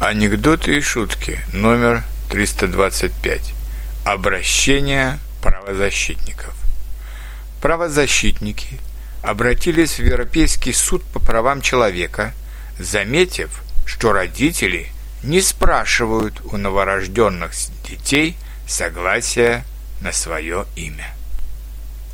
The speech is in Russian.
Анекдоты и шутки номер 325. Обращение правозащитников. Правозащитники обратились в Европейский суд по правам человека, заметив, что родители не спрашивают у новорожденных детей согласия на свое имя.